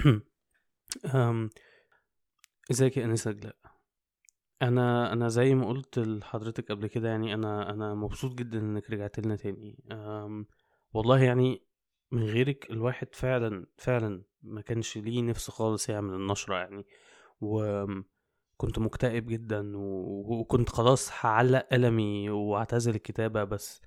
ازيك يا انسة جلاء؟ أنا أنا زي ما قلت لحضرتك قبل كده يعني أنا أنا مبسوط جدا انك رجعت لنا تاني. والله يعني من غيرك الواحد فعلا فعلا ما كانش ليه نفس خالص يعمل النشرة يعني. وكنت مكتئب جدا وكنت خلاص هعلق قلمي وأعتزل الكتابة بس.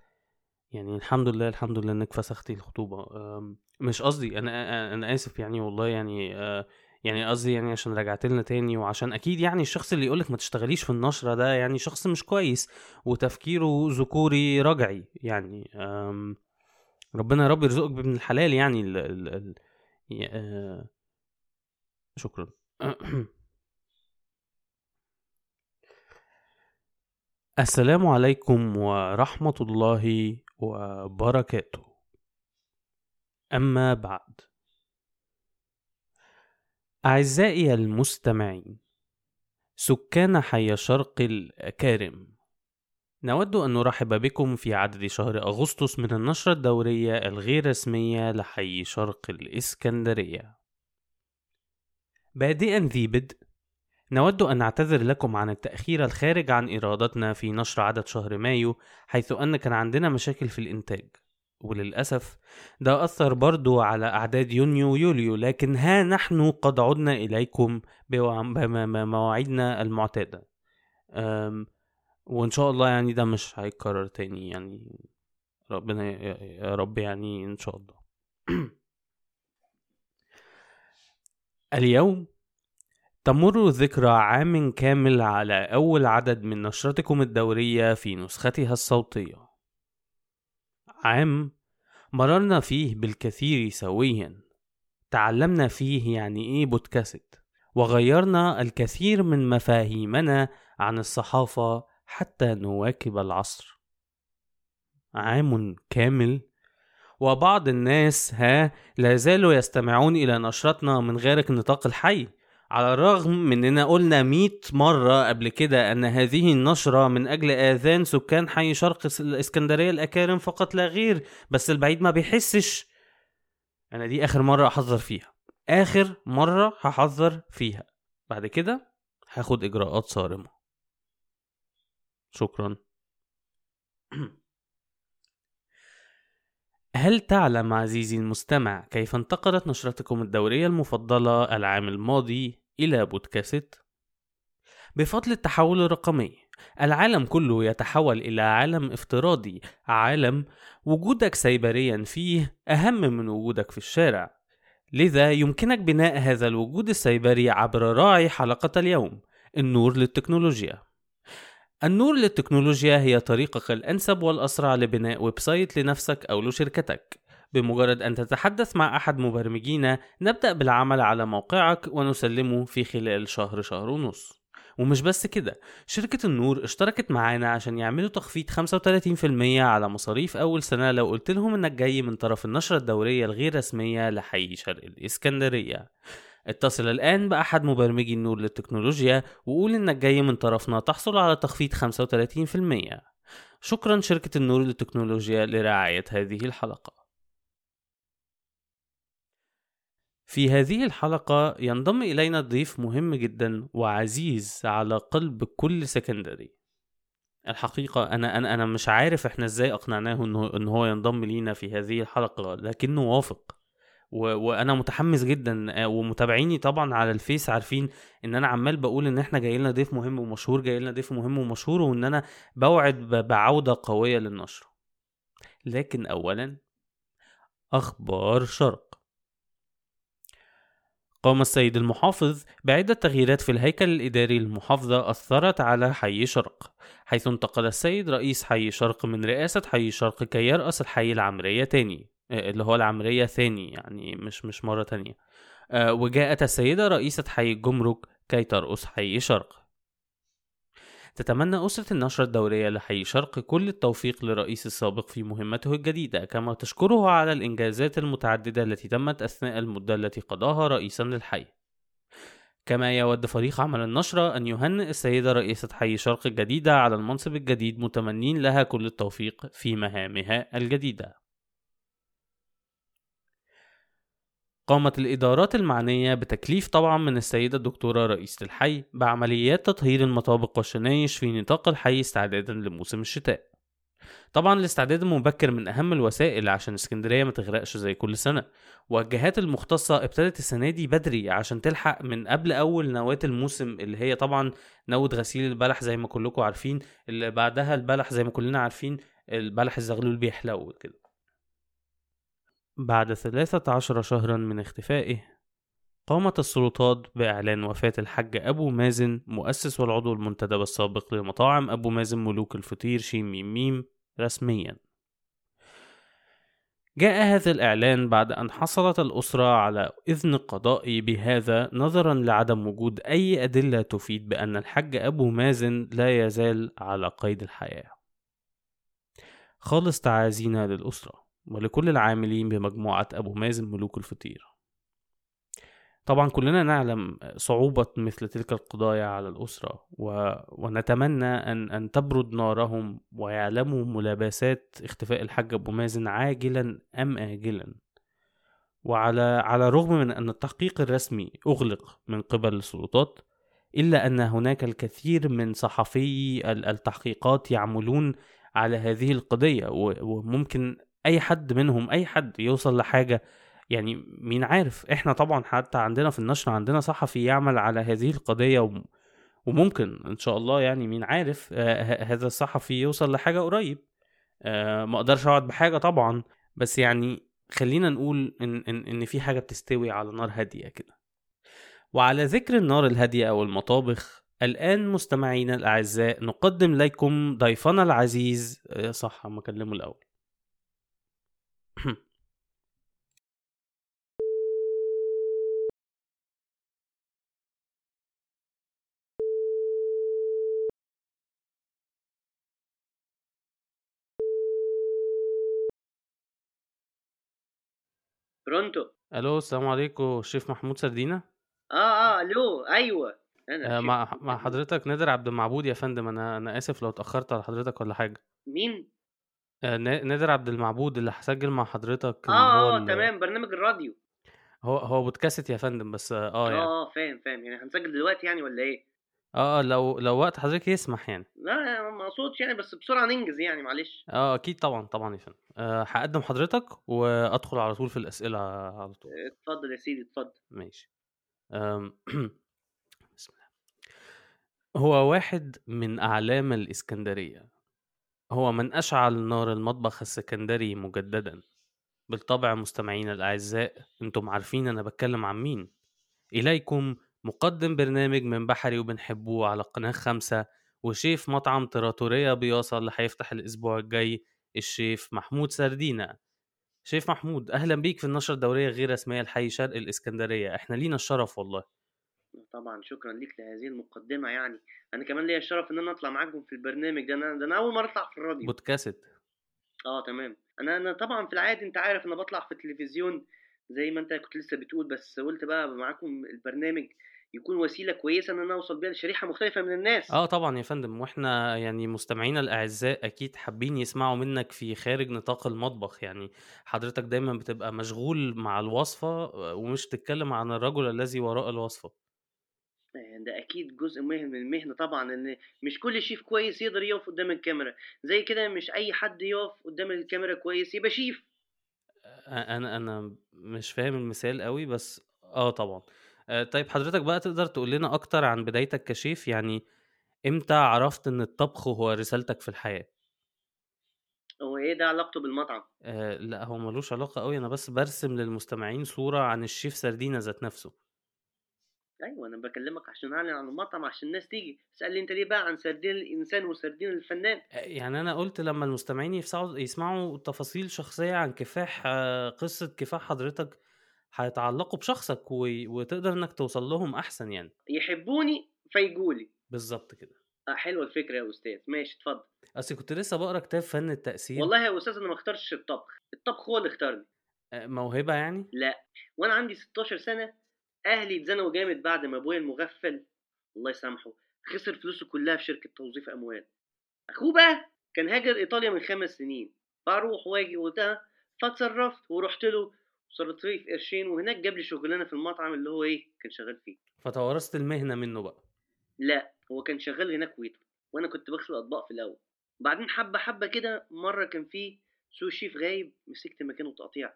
يعني الحمد لله الحمد لله إنك فسختي الخطوبة. أم، مش قصدي أنا أنا آسف يعني والله يعني آه، يعني قصدي يعني عشان رجعت لنا تاني وعشان أكيد يعني الشخص اللي يقولك ما تشتغليش في النشرة ده يعني شخص مش كويس وتفكيره ذكوري رجعي يعني. ربنا يا رب يرزقك بابن الحلال يعني ال ال ال آه، شكرا. السلام عليكم ورحمة الله وبركاته. أما بعد. أعزائي المستمعين سكان حي شرق الأكارم نود أن نرحب بكم في عدد شهر أغسطس من النشرة الدورية الغير رسمية لحي شرق الإسكندرية. بادئا ذي بدء نود أن نعتذر لكم عن التأخير الخارج عن إرادتنا في نشر عدد شهر مايو حيث أن كان عندنا مشاكل في الإنتاج. وللأسف ده أثر برضو على أعداد يونيو ويوليو لكن ها نحن قد عدنا إليكم بمواعيدنا المعتادة. وإن شاء الله يعني ده مش هيتكرر تاني يعني. ربنا يا رب يعني إن شاء الله. اليوم تمر ذكرى عام كامل على أول عدد من نشرتكم الدورية في نسختها الصوتية. عام مررنا فيه بالكثير سويا، تعلمنا فيه يعني إيه بودكاست، وغيرنا الكثير من مفاهيمنا عن الصحافة حتى نواكب العصر. عام كامل وبعض الناس ها لا زالوا يستمعون إلى نشرتنا من غير النطاق الحي على الرغم من اننا قلنا 100 مرة قبل كده أن هذه النشرة من أجل آذان سكان حي شرق الإسكندرية الأكارم فقط لا غير بس البعيد ما بيحسش. أنا دي آخر مرة أحذر فيها. آخر مرة هحذر فيها. بعد كده هاخد إجراءات صارمة. شكرا. هل تعلم عزيزي المستمع كيف انتقلت نشرتكم الدورية المفضلة العام الماضي؟ إلى بودكاست؟ بفضل التحول الرقمي العالم كله يتحول إلى عالم افتراضي عالم وجودك سيبريا فيه أهم من وجودك في الشارع. لذا يمكنك بناء هذا الوجود السيبري عبر راعي حلقة اليوم النور للتكنولوجيا. النور للتكنولوجيا هي طريقك الأنسب والأسرع لبناء website لنفسك أو لشركتك. بمجرد أن تتحدث مع أحد مبرمجينا نبدأ بالعمل على موقعك ونسلمه في خلال شهر شهر ونص. ومش بس كده شركة النور اشتركت معانا عشان يعملوا تخفيض 35% على مصاريف أول سنة لو قلت لهم إنك جاي من طرف النشرة الدورية الغير رسمية لحي شرق الإسكندرية. اتصل الآن بأحد مبرمجي النور للتكنولوجيا وقول إنك جاي من طرفنا تحصل على تخفيض 35% شكرا شركة النور للتكنولوجيا لرعاية هذه الحلقة. في هذه الحلقة ينضم إلينا ضيف مهم جدا وعزيز على قلب كل سكندري الحقيقة أنا أنا أنا مش عارف إحنا إزاي أقنعناه إن هو ينضم لينا في هذه الحلقة لكنه وافق. و... وأنا متحمس جدا آه، ومتابعيني طبعا على الفيس عارفين إن أنا عمال بقول إن إحنا جاي لنا ضيف مهم ومشهور جاي لنا ضيف مهم ومشهور وإن أنا بوعد ب... بعودة قوية للنشر. لكن أولا أخبار شرق. قام السيد المحافظ بعدة تغييرات في الهيكل الإداري للمحافظة أثرت على حي شرق حيث انتقل السيد رئيس حي شرق من رئاسة حي شرق كي يرأس الحي العمرية تاني آه، اللي هو العمرية ثاني يعني مش مش مرة تانية. آه، وجاءت السيدة رئيسة حي الجمرك كي ترأس حي شرق. تتمنى أسرة النشرة الدورية لحي شرق كل التوفيق للرئيس السابق في مهمته الجديدة كما تشكره على الإنجازات المتعددة التي تمت أثناء المدة التي قضاها رئيسا للحي. كما يود فريق عمل النشرة أن يهنئ السيدة رئيسة حي شرق الجديدة على المنصب الجديد متمنين لها كل التوفيق في مهامها الجديدة. قامت الإدارات المعنية بتكليف طبعا من السيدة الدكتورة رئيسة الحي بعمليات تطهير المطابق والشنايش في نطاق الحي استعدادا لموسم الشتاء. طبعا الاستعداد المبكر من أهم الوسائل عشان اسكندرية ما تغرقش زي كل سنة والجهات المختصة ابتدت السنة دي بدري عشان تلحق من قبل أول نواة الموسم اللي هي طبعا نوة غسيل البلح زي ما كلكم عارفين اللي بعدها البلح زي ما كلنا عارفين البلح الزغلول بيحلو كده بعد ثلاثة عشر شهرا من اختفائه قامت السلطات بإعلان وفاة الحاج أبو مازن مؤسس والعضو المنتدب السابق لمطاعم أبو مازن ملوك الفطير شيم ميم ميم رسميا. جاء هذا الإعلان بعد أن حصلت الأسرة على إذن قضائي بهذا نظرا لعدم وجود أي أدلة تفيد بأن الحج أبو مازن لا يزال على قيد الحياة. خالص تعازينا للأسرة. ولكل العاملين بمجموعة أبو مازن ملوك الفطير. طبعا كلنا نعلم صعوبة مثل تلك القضايا على الأسرة و... ونتمنى أن أن تبرد نارهم ويعلموا ملابسات اختفاء الحاج أبو مازن عاجلا أم آجلا. وعلى على الرغم من أن التحقيق الرسمي أغلق من قبل السلطات إلا أن هناك الكثير من صحفي التحقيقات يعملون على هذه القضية وممكن أي حد منهم أي حد يوصل لحاجة. يعني مين عارف إحنا طبعا حتى عندنا في النشر عندنا صحفي يعمل على هذه القضية وممكن إن شاء الله يعني مين عارف آه هذا الصحفي يوصل لحاجة قريب. آه ما أقدرش أقعد بحاجة طبعا. بس يعني خلينا نقول إن إن إن في حاجة بتستوي على نار هادية كده. وعلى ذكر النار الهادية أو المطابخ الآن مستمعينا الأعزاء نقدم لكم ضيفنا العزيز. آه، صح ما أكلمه الأول. برونتو. ألو السلام عليكم الشيف محمود سردينة. آه آه ألو أيوه. أنا آه مع مع حضرتك نادر عبد المعبود يا فندم. أنا أنا آسف لو اتأخرت على حضرتك ولا حاجة. مين؟ آه نادر عبد المعبود اللي هسجل مع حضرتك آه آه تمام. برنامج الراديو. هو هو بودكاست يا فندم بس آه, آه، يعني. آه فاهم فاهم. يعني هنسجل دلوقتي يعني ولا إيه؟ آه لو لو وقت حضرتك يسمح يعني. لا ما اقصدش يعني بس بسرعة ننجز يعني معلش. آه أكيد طبعا طبعا يا فندم. أه هقدم حضرتك وأدخل على طول في الأسئلة على طول. اتفضل يا سيدي اتفضل. ماشي. بسم الله. هو واحد من أعلام الإسكندرية. هو من أشعل نار المطبخ السكندري مجددا. بالطبع مستمعينا الأعزاء أنتم عارفين أنا بتكلم عن مين. إليكم مقدم برنامج من بحري وبنحبوه على قناة خمسة وشيف مطعم تراتورية بيوصل اللي هيفتح الأسبوع الجاي الشيف محمود سردينة. شيف محمود أهلا بيك في النشرة الدورية غير رسمية الحي شرق الإسكندرية. إحنا لينا الشرف والله. طبعا شكرا ليك لهذه المقدمة يعني. أنا كمان ليا الشرف إن أنا أطلع معاكم في البرنامج ده. أنا ده أنا أول مرة أطلع في الراديو. بودكاست. آه تمام. أنا أنا طبعا في العادي أنت عارف أنا بطلع في التلفزيون زي ما أنت كنت لسه بتقول بس قلت بقى معاكم البرنامج يكون وسيلة كويسة إن أنا أوصل بيها لشريحة مختلفة من الناس. آه طبعا يا فندم وإحنا يعني مستمعينا الأعزاء أكيد حابين يسمعوا منك في خارج نطاق المطبخ. يعني حضرتك دايما بتبقى مشغول مع الوصفة ومش تتكلم عن الرجل الذي وراء الوصفة. آه، ده أكيد جزء مهم من المهنة طبعا إن مش كل شيف كويس يقدر يقف قدام الكاميرا. زي كده مش أي حد يقف قدام الكاميرا كويس يبقى شيف. أنا أنا مش فاهم المثال قوي بس آه طبعا. آه، طيب حضرتك بقى تقدر تقول لنا أكتر عن بدايتك كشيف يعني إمتى عرفت إن الطبخ هو رسالتك في الحياة؟ هو إيه ده علاقته بالمطعم؟ آه لا هو ملوش علاقة قوي أنا بس برسم للمستمعين صورة عن الشيف سردينة ذات نفسه. أيوه أنا بكلمك عشان أعلن عن المطعم عشان الناس تيجي. تسالني أنت ليه بقى عن سردين الإنسان وسردين الفنان؟ آه، يعني أنا قلت لما المستمعين يفسعوا يسمعوا تفاصيل شخصية عن كفاح آه، قصة كفاح حضرتك هيتعلقوا بشخصك و... وتقدر انك توصل لهم احسن يعني. يحبوني فيجولي. بالظبط كده. آه حلوة الفكرة يا أستاذ. ماشي اتفضل. اصل كنت لسه بقرا كتاب فن التأثير. والله يا أستاذ أنا ما اخترتش الطبخ. الطبخ هو اللي اختارني. آه، موهبة يعني؟ لا. وأنا عندي 16 سنة أهلي اتزنقوا جامد بعد ما أبويا المغفل الله يسامحه خسر فلوسه كلها في شركة توظيف أموال. أخوه بقى كان هاجر إيطاليا من خمس سنين. بروح وآجي وده فاتصرفت ورحت له صرفت قرشين وهناك جاب لي شغلانة في المطعم اللي هو إيه كان شغال فيه. فتورثت المهنة منه بقى. لا هو كان شغال هناك ويتر وأنا كنت بغسل اطباق في الأول. بعدين حبة حبة كده مرة كان في سو شيف غايب مسكت مكانه تقطيع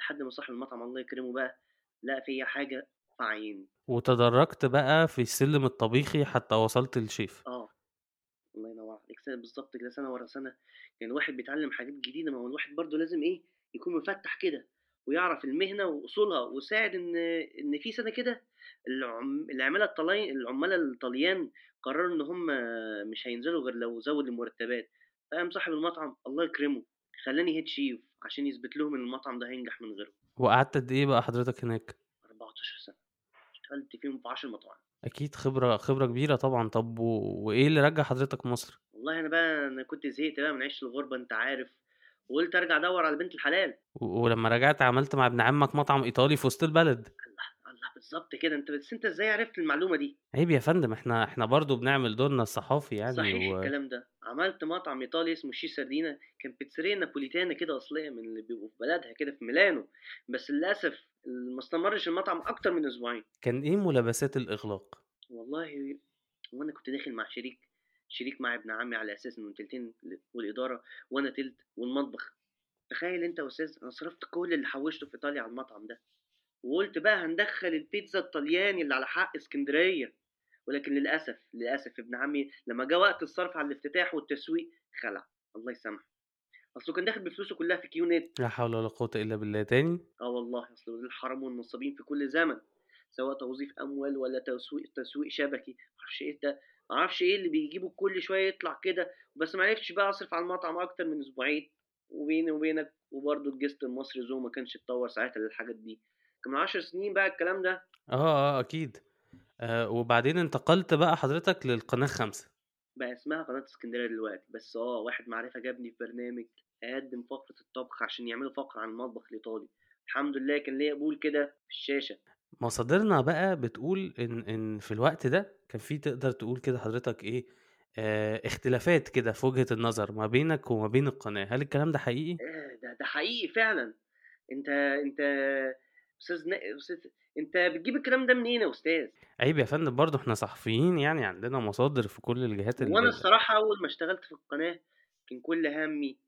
لحد ما صاحب المطعم الله يكرمه بقى لقى فيا حاجة فعيني وتدرجت بقى في السلم الطبيخي حتى وصلت للشيف. آه. الله ينور عليك. سنة بالظبط كده سنة ورا سنة يعني الواحد بيتعلم حاجات جديدة ما هو الواحد برضه لازم إيه يكون مفتح كده. ويعرف المهنة وأصولها وساعد إن إن في سنة كده العم... العمالة الطليان العمالة الطليان قرروا إن هم مش هينزلوا غير لو زود المرتبات. فقام صاحب المطعم الله يكرمه خلاني هيد شيف عشان يثبت لهم إن المطعم ده هينجح من غيره. وقعدت قد إيه بقى حضرتك هناك؟ 14 سنة. اشتغلت فيهم في 10 مطاعم. أكيد خبرة خبرة كبيرة طبعا. طب و... وإيه اللي رجع حضرتك مصر؟ والله أنا بقى أنا كنت زهقت بقى من عيش الغربة أنت عارف. وقلت أرجع أدور على بنت الحلال. ولما رجعت عملت مع ابن عمك مطعم إيطالي في وسط البلد. الله الله بالظبط كده. أنت بس أنت إزاي عرفت المعلومة دي؟ عيب يا فندم إحنا إحنا برضو بنعمل دورنا الصحافي يعني صحيح و... الكلام ده. عملت مطعم إيطالي اسمه شي سردينا كان بيتزاريا نابوليتانا كده أصلية من اللي بيبقوا في بلدها كده في ميلانو. بس للأسف ما استمرش المطعم أكتر من أسبوعين. كان إيه ملابسات الإغلاق؟ والله وأنا كنت داخل مع شريك شريك مع ابن عمي على أساس إنه تلتين والإدارة وأنا تلت والمطبخ. تخيل أنت يا أستاذ أنا صرفت كل اللي حوشته في إيطاليا على المطعم ده وقلت بقى هندخل البيتزا الطلياني اللي على حق اسكندرية. ولكن للأسف للأسف ابن عمي لما جه وقت الصرف على الافتتاح والتسويق خلع. الله يسامحه. أصله كان داخل بفلوسه كلها في كيونت لا حول ولا قوة إلا بالله. تاني؟ آه والله أصل الحرام والنصابين في كل زمن سواء توظيف أموال ولا تسويق تسويق شبكي. معرفش إيه ده. معرفش إيه اللي بيجيبه كل شوية يطلع كده بس ما عرفتش بقى اصرف على المطعم أكتر من أسبوعين وبيني وبينك وبرضه الجست المصري زو ما كانش اتطور ساعتها للحاجات دي. كان من عشر سنين بقى الكلام ده. آه آه أكيد. آه وبعدين انتقلت بقى حضرتك للقناة خمسة بقى اسمها قناة اسكندرية دلوقتي بس آه واحد معرفة جابني في برنامج اقدم فقرة الطبخ عشان يعملوا فقرة عن المطبخ الإيطالي. الحمد لله كان ليا قبول كده في الشاشة. مصادرنا بقى بتقول إن إن في الوقت ده كان في تقدر تقول كده حضرتك إيه آه اختلافات كده في وجهة النظر ما بينك وما بين القناة هل الكلام ده حقيقي؟ ده ده حقيقي فعلا. أنت أنت أستاذ نا... أستاذ أنت بتجيب الكلام ده منين يا أستاذ؟ عيب يا فندم برضه إحنا صحفيين يعني عندنا مصادر في كل الجهات وأنا اللي الصراحة أول ما اشتغلت في القناة كان كل همي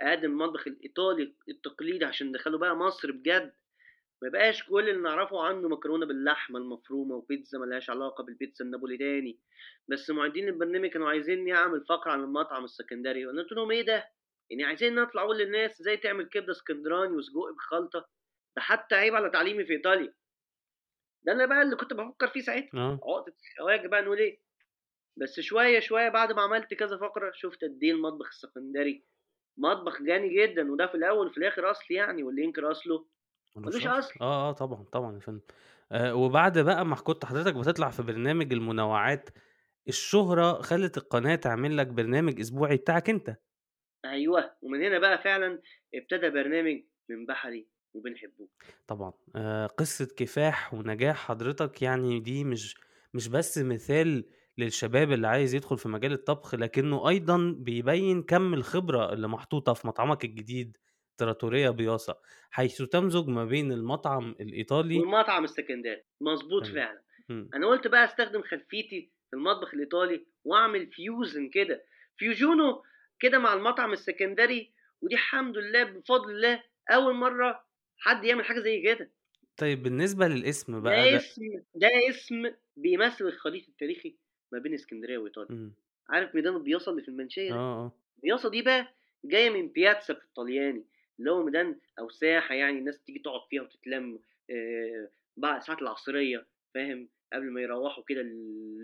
أقدم المطبخ الإيطالي التقليدي عشان ندخله بقى مصر بجد. ما بقاش كل اللي نعرفه عنه مكرونة باللحمة المفرومة وبيتزا ملهاش علاقة بالبيتزا النابوليتاني بس معدين البرنامج كانوا عايزيني اعمل فقرة عن المطعم السكندري. قلت لهم إيه ده؟ يعني عايزين نطلع أقول للناس إزاي تعمل كبدة اسكندراني وسجق بخلطة؟ ده حتى عيب على تعليمي في إيطاليا. ده أنا بقى اللي كنت بفكر فيه ساعتها. آه. عقدة الخواجه بقى نقول إيه؟ بس شوية شوية بعد ما عملت كذا فقرة شفت قد إيه المطبخ السكندري. مطبخ غني جدا وده في الأول وفي الآخر اصلي يعني واللي ينكر أصله ملوش بالظبط. أصل. آه آه طبعا طبعا يا فندم. آه وبعد بقى ما كنت حضرتك بتطلع في برنامج المنوعات الشهرة خلت القناة تعمل لك برنامج أسبوعي بتاعك أنت. أيوه ومن هنا بقى فعلا ابتدى برنامج من بحري وبنحبه طبعا. آه قصة كفاح ونجاح حضرتك يعني دي مش مش بس مثال للشباب اللي عايز يدخل في مجال الطبخ لكنه أيضا بيبين كم الخبرة اللي محطوطة في مطعمك الجديد. تراتوريا بياسا حيث تمزج ما بين المطعم الإيطالي والمطعم السكندري. مظبوط. فعلا. أنا قلت بقى أستخدم خلفيتي في المطبخ الإيطالي وأعمل فيوزن كده. fusion كده مع المطعم السكندري ودي الحمد لله بفضل الله أول مرة حد يعمل حاجة زي كده. طيب بالنسبة للاسم بقى ده ده اسم ده اسم بيمثل الخليط التاريخي ما بين اسكندرية وإيطاليا. مم. عارف ميدان البياصه اللي في المنشية ده؟ آه آه. دي بقى جاية من piazza في الطلياني. اللي هو ميدان أو ساحه يعني الناس تيجي تقعد فيها وتتلم آه، بعد ساعات العصرية فاهم؟ قبل ما يروحوا كده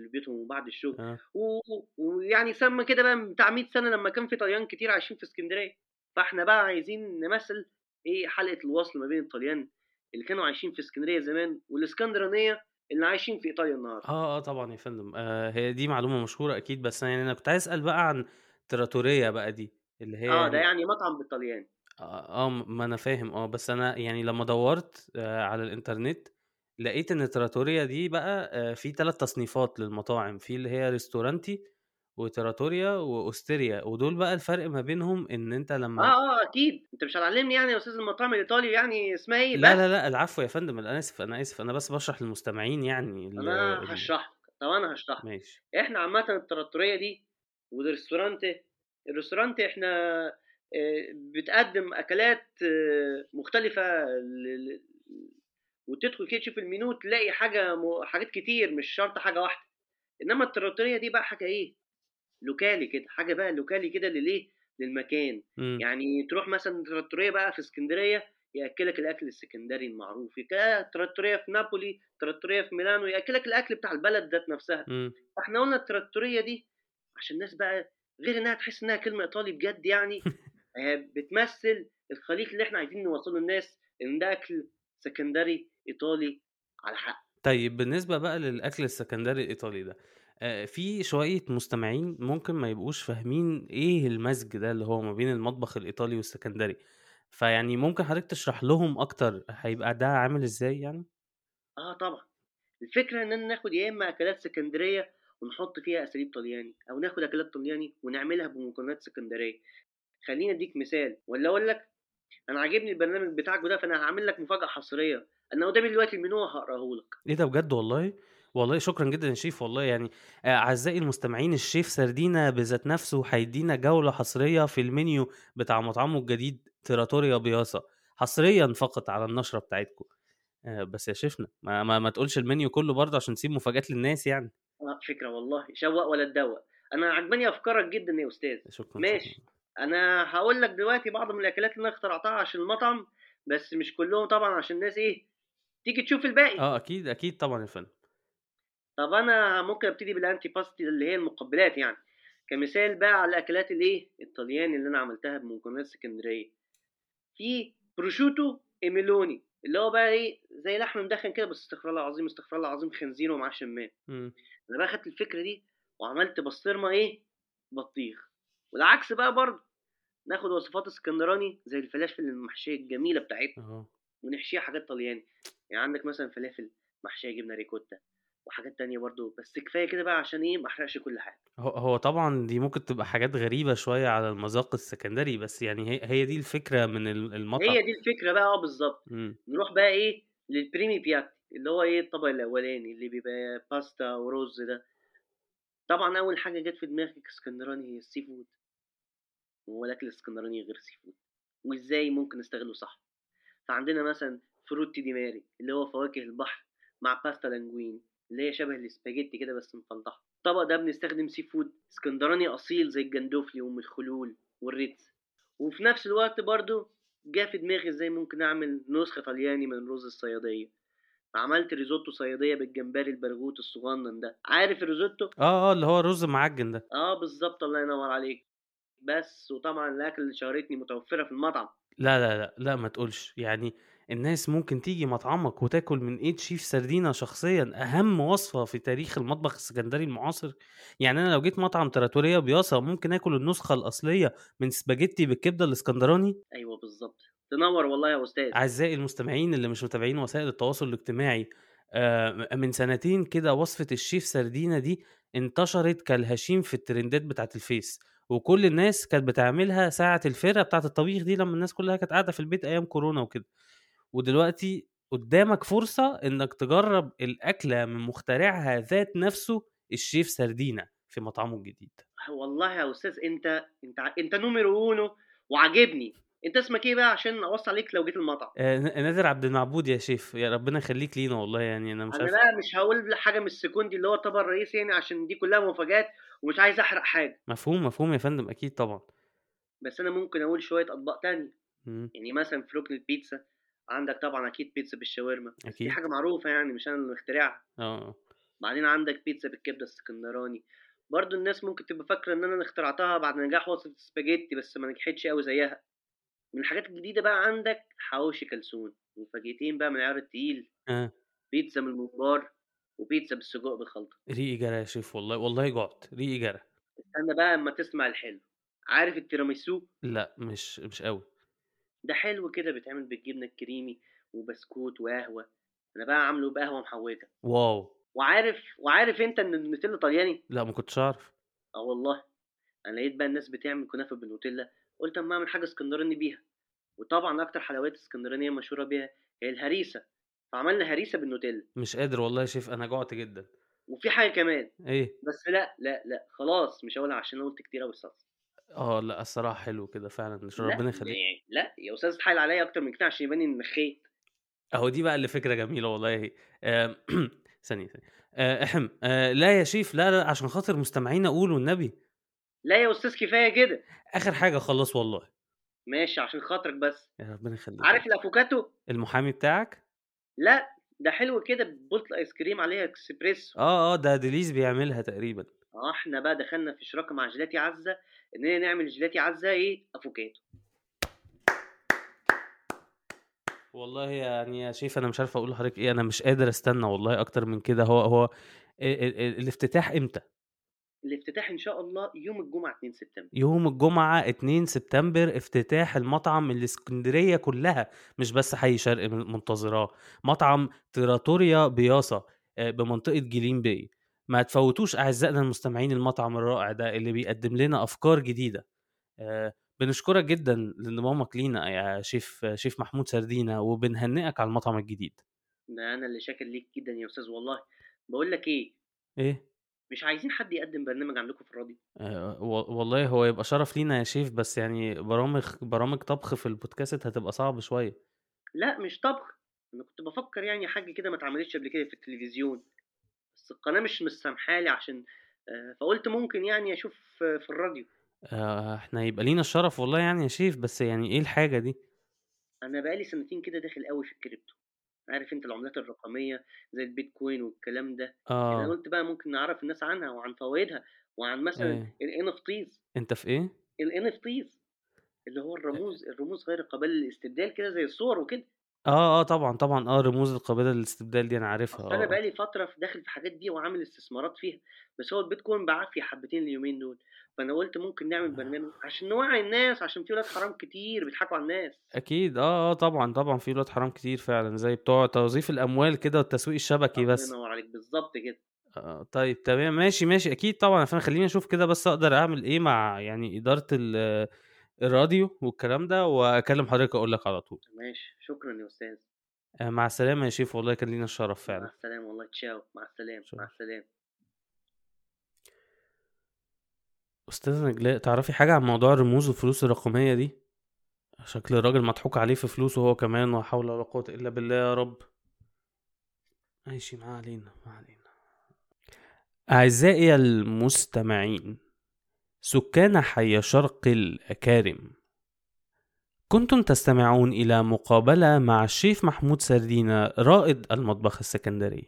لبيوتهم وبعد الشغل. و- ويعني سمى كده بقى بتاع 100 سنة لما كان في طليان كتير عايشين في اسكندرية. فإحنا بقى عايزين نمثل إيه حلقة الوصل ما بين الطليان اللي كانوا عايشين في اسكندرية زمان والإسكندرانية اللي عايشين في إيطاليا النهارده. آه آه طبعا يا فندم. آه هي دي معلومة مشهورة أكيد بس يعني أنا كنت عايز أسأل بقى عن تراتوريا بقى دي اللي هي آه ده يعني مطعم بالطلياني آه آه، ما أنا فاهم آه بس أنا يعني لما دورت آه على الإنترنت لقيت إن trattoria دي بقى آه في ثلاث تصنيفات للمطاعم في اللي هي ristorante و trattoria و osteria ودول بقى الفرق ما بينهم إن أنت لما آه آه أكيد أنت مش هتعلمني يعني يا أستاذ المطاعم الإيطالي يعني اسمها إيه لا لا لا العفو يا فندم أنا آسف أنا آسف أنا بس بشرح للمستمعين يعني. أنا. هشرح طب أنا هشرح ماشي إحنا عامه ال trattoria دي وال ristorante ال ristorante إحنا بتقدم أكلات آه، مختلفة وتدخل كده تشوف المنيو تلاقي حاجة م... حاجات كتير مش شرط حاجة واحدة. إنما ال trattoria دي بقى حاجة إيه؟ locale كده حاجة بقى locale كده للإيه؟ للمكان. مم. يعني تروح مثلا trattoria بقى في اسكندرية يأكلك الأكل السكندري المعروف ياكلك trattoria في نابولي trattoria في ميلانو يأكلك الأكل بتاع البلد ذات نفسها. مم. فاحنا قلنا ال trattoria دي عشان الناس بقى غير إنها تحس إنها كلمة إيطالي بجد يعني هي بتمثل الخليط اللي إحنا عايزين نوصله للناس إن ده أكل سكندري إيطالي على حق. طيب بالنسبة بقى للأكل السكندري الإيطالي ده آه، في شوية مستمعين ممكن ما يبقوش فاهمين إيه المزج ده اللي هو ما بين المطبخ الإيطالي والسكندري فيعني ممكن حضرتك تشرح لهم أكتر هيبقى ده عامل إزاي يعني؟ آه طبعا. الفكرة اننا ناخد يا إما أكلات اسكندريه ونحط فيها أساليب طلياني أو ناخد أكلات طلياني ونعملها بمكونات اسكندريه خليني أديك مثال. ولا أقول لك أنا عاجبني البرنامج بتاعك ده فأنا هعمل لك مفاجأة حصرية. أنا قدامي دلوقتي المنيو هقراه لك. إيه ده بجد والله؟ والله شكرا جدا يا شيف والله. يعني آه، أعزائي المستمعين الشيف سردينا بذات نفسه هيدينا جولة حصرية في المنيو بتاع مطعمه الجديد تيراتوريا بياسا حصريا فقط على النشرة بتاعتكم. آه، بس يا شيفنا ما, ما, ما تقولش المنيو كله برضه عشان نسيب مفاجآت للناس يعني. آه فكرة والله. شوق ولا تدوق. أنا عجباني أفكارك جدا يا أستاذ. شكرا ماشي. شكرا. أنا هقول لك دلوقتي بعض من الأكلات اللي أنا اخترعتها عشان المطعم بس مش كلهم طبعا عشان الناس إيه تيجي تشوف الباقي. آه أكيد أكيد طبعا يا فندم. طب أنا ممكن أبتدي بال antipasti اللي هي المقبلات يعني. كمثال بقى على الأكلات الايه الطلياني اللي أنا عملتها بمكونات اسكندرية. في prosciutto e melone اللي هو بقى إيه زي لحم مدخن كده بس استغفر الله العظيم استغفر الله العظيم خنزير ومعاه شمام. أنا بقى خدت الفكرة دي وعملت بسطرمة إيه بطيخ. والعكس بقى برضه. ناخد وصفات اسكندراني زي الفلافل المحشية الجميلة بتاعتنا أهو. ونحشيها حاجات طلياني. يعني عندك مثلا فلافل محشية جبنة ricotta وحاجات تانية برضو بس كفاية كده بقى عشان إيه ما أحرقش كل حاجة. هو هو طبعا دي ممكن تبقى حاجات غريبة شوية على المذاق السكندري بس يعني هي هي دي الفكرة من ال- المطعم. هي دي الفكرة بقى آه بالظبط. مم. نروح بقى إيه لل primi piatti اللي هو إيه الطبق الأولاني اللي بيبقى باستا ورز ده. طبعا أول حاجة جت في دماغك اسكندراني هي ال seafood. الأكل الإسكندراني غير seafood وإزاي ممكن نستغله صح؟ فعندنا مثلا frutti di mare اللي هو فواكه البحر مع pasta linguine اللي هي شبه الاسباجيتي كده بس مفلطحة. الطبق ده بنستخدم seafood إسكندراني أصيل زي الجندوفلي وأم الخلول والريتسا. وفي نفس الوقت برضو جه في دماغي إزاي ممكن أعمل نسخة طلياني من رز الصيادية. عملت risotto صيادية بالجمبري البرغوت الصغنن ده. عارف ال risotto؟ آه آه اللي هو رز معجن ده. آه بالظبط. الله ينور عليك. بس وطبعا الأكل اللي شهرتني متوفرة في المطعم. لا لا لا لا ما تقولش. يعني الناس ممكن تيجي مطعمك وتاكل من إيد شيف سردينا شخصيا أهم وصفة في تاريخ المطبخ السكندري المعاصر. يعني أنا لو جيت مطعم تراتوريا بياصة ممكن آكل النسخة الأصلية من سباجيتي بالكبدة الإسكندراني؟ أيوه بالظبط تنور والله يا أستاذ. أعزائي المستمعين اللي مش متابعين وسائل التواصل الاجتماعي آه، من سنتين كده وصفة الشيف سردينا دي انتشرت كالهشيم في الـ trendات بتاعت الفيس. وكل الناس كانت بتعملها ساعة الفرقة بتاعت الطبيخ دي لما الناس كلها كانت قاعدة في البيت أيام كورونا وكده. ودلوقتي قدامك فرصة إنك تجرب الأكلة من مخترعها ذات نفسه الشيف سردينا في مطعمه الجديد. والله يا أستاذ أنت أنت أنت numero uno وعاجبني. انت اسمك إيه بقى عشان اوصي عليك لو جيت المطعم؟ آه، نادر عبد المعبود يا شيف. يا ربنا يخليك لينا والله يعني أنا مش أنا عارف. بقى مش هقول حاجة من ال secondi اللي هو الطبق الرئيسي يعني عشان دي كلها مفاجآت ومش عايز أحرق حاجة. مفهوم مفهوم يا فندم أكيد طبعا. بس أنا ممكن أقول شوية أطباق تانية. مم. يعني مثلا في ركن البيتزا عندك طبعا أكيد بيتزا بالشاورما. دي أكيد. حاجة معروفة يعني مش أنا اللي مخترعها. آه بعدين عندك بيتزا بالكبدة السكندراني. برضو الناس ممكن تبقى فاكرة إن أنا اخترعتها بعد نجاح وصفة السباجيتي بس ما نجحتش قوي زيها. من الحاجات الجديدة بقى عندك حواوشي calzone مفاجئتين بقى من العيار التقيل آه. بيتزا من الممبار وبيتزا بالسجق بالخلطة. ريقي جرى يا شيف والله والله جعت ريقي جرى. استنى بقى أما تسمع الحلو. عارف ال tiramisu؟ لأ مش مش قوي ده حلو كده بيتعمل بالجبنة الكريمي وبسكوت وقهوة. أنا بقى عامله بقهوة محوجه واو. وعارف وعارف أنت إن النوتيلا طلياني لأ ما كنتش أعرف. آه والله. أنا لقيت بقى الناس بتعمل كنافة بالنوتيلا قلت أما أعمل حاجة اسكندراني بيها. وطبعا أكتر حلويات اسكندرانية مشهورة بيها هي الهريسة. فعملنا هريسة بالنوتيلا. مش قادر والله يا شيف أنا جوعت جدا. وفي حاجة كمان. إيه؟ بس لا لا لا خلاص مش هقولها عشان أنا قلت كتير قوي الصلصه آه لا الصراحة حلو كده فعلا لا ربنا يخليك. يعني لا يا أستاذ تحايل عليا أكتر من كده عشان يبان إني نخيت أهو دي بقى اللي فكرة جميلة والله ثانية ثانية. آه، احم آه، لا يا شيف لا لا عشان خاطر مستمعينا قولوا النبي. لا يا أستاذ كفاية كده. آخر حاجة خلص والله. ماشي عشان خاطرك بس. يا ربنا يخليك. عارف ال affogato؟ المحامي بتاعك؟ لا ده حلو كده ببولة ice cream عليها إكسبريسو. آه آه ده ديليز بيعملها تقريبا. آه إحنا بقى دخلنا في شراكة مع جيلاتي عزة اننا نعمل جيلاتي عزة إيه؟ affogato. والله يعني يا شيف أنا مش عارف أقول لحضرتك إيه أنا مش قادر أستنى والله أكتر من كده. هو هو ال- ال- ال- الافتتاح إمتى؟ الافتتاح إن شاء الله يوم الجمعة 2 سبتمبر. يوم الجمعة 2 سبتمبر افتتاح المطعم الإسكندرية كلها مش بس حي شرق من- منتظراه مطعم تراتوريا بياصة آه، بمنطقة جليم باي. ما تفوتوش أعزائنا المستمعين المطعم الرائع ده اللي بيقدم لنا أفكار جديدة. آه، بنشكرك جدا لانضمامك لينا يا شيف شيف محمود سردينة وبنهنئك على المطعم الجديد. ده أنا اللي شاكر ليك جدا يا أستاذ والله. بقول لك إيه؟ إيه؟ مش عايزين حد يقدم برنامج عندكم في الراديو. و- والله هو يبقى شرف لينا يا شيف بس يعني برامج برامج طبخ في البودكاست هتبقى صعب شوية. لا مش طبخ. أنا كنت بفكر يعني حاجة كده ما اتعملتش قبل كده في التلفزيون بس القناة مش مسامحالي عشان آه، فقلت ممكن يعني أشوف في الراديو. آه، إحنا يبقى لينا الشرف والله يعني يا شيف بس يعني إيه الحاجة دي؟ أنا بقالي سنتين كده داخل قوي في الكريبتو. عارف أنت العملات الرقمية زي البيتكوين والكلام ده؟ أنا آه. قلت بقى ممكن نعرف الناس عنها وعن فوائدها وعن مثلا إيه. ال NFTs أنت في إيه؟ ال NFTs اللي هو الرموز الرموز غير قابله للاستبدال كده زي الصور وكده. آه آه طبعا طبعا آه رموز القابلة للاستبدال دي أنا عارفها آه. بقالي فترة في داخل في الحاجات دي وعامل استثمارات فيها بس هو البيتكوين بعافيه حبتين اليومين دول فأنا قلت ممكن نعمل برنامج عشان نوعي الناس عشان في ولاد حرام كتير بيضحكوا على الناس. أكيد آه آه طبعا طبعا في ولاد حرام كتير فعلا زي بتوع توظيف الأموال كده والتسويق الشبكي الله بس. ينور عليك بالظبط كده. آه طيب تمام ماشي ماشي أكيد طبعا فأنا خليني أشوف كده بس أقدر أعمل إيه مع يعني إدارة ال- الراديو والكلام ده وأكلم حضرتك أقول لك على طول. ماشي. شكرا يا أستاذ. آه مع السلامة يا شيف. والله كان لينا الشرف مع فعلا. السلامة. والله تشاو. مع السلامة. مع. السلامة. أستاذة نجلاء تعرفي حاجة عن موضوع الرموز والفلوس الرقمية دي؟ شكل الراجل مضحوك عليه في فلوسه هو كمان ولا حول ولا قوة إلا بالله يا رب. ماشي ما علينا ما علينا. أعزائي المستمعين سكان حي شرق الأكارم. كنتم تستمعون إلى مقابلة مع الشيف محمود سردينة رائد المطبخ السكندري.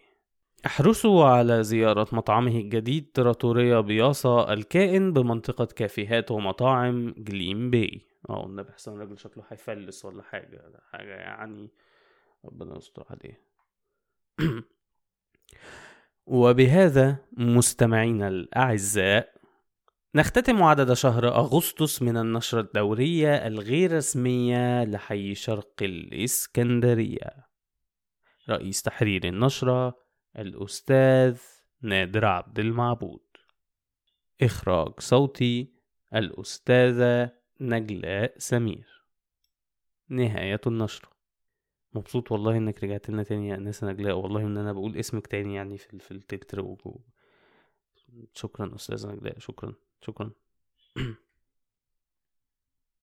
احرصوا على زيارة مطعمه الجديد تراتوريا بياصة الكائن بمنطقة كافيهات ومطاعم جليم باي. آه النبي حسن راجل شكله هيفلس ولا حاجة حاجة يعني ربنا يستر عليه. وبهذا مستمعينا الأعزاء نختتم عدد شهر أغسطس من النشرة الدورية الغير رسمية لحي شرق الإسكندرية. رئيس تحرير النشرة الأستاذ نادر عبد المعبود. إخراج صوتي الأستاذة نجلاء سمير. نهاية النشرة. مبسوط والله إنك رجعت لنا تاني يا انسة نجلاء. والله إن أنا بقول اسمك تاني يعني في التتر و... شكرا أستاذة نجلاء شكرا. شكرا.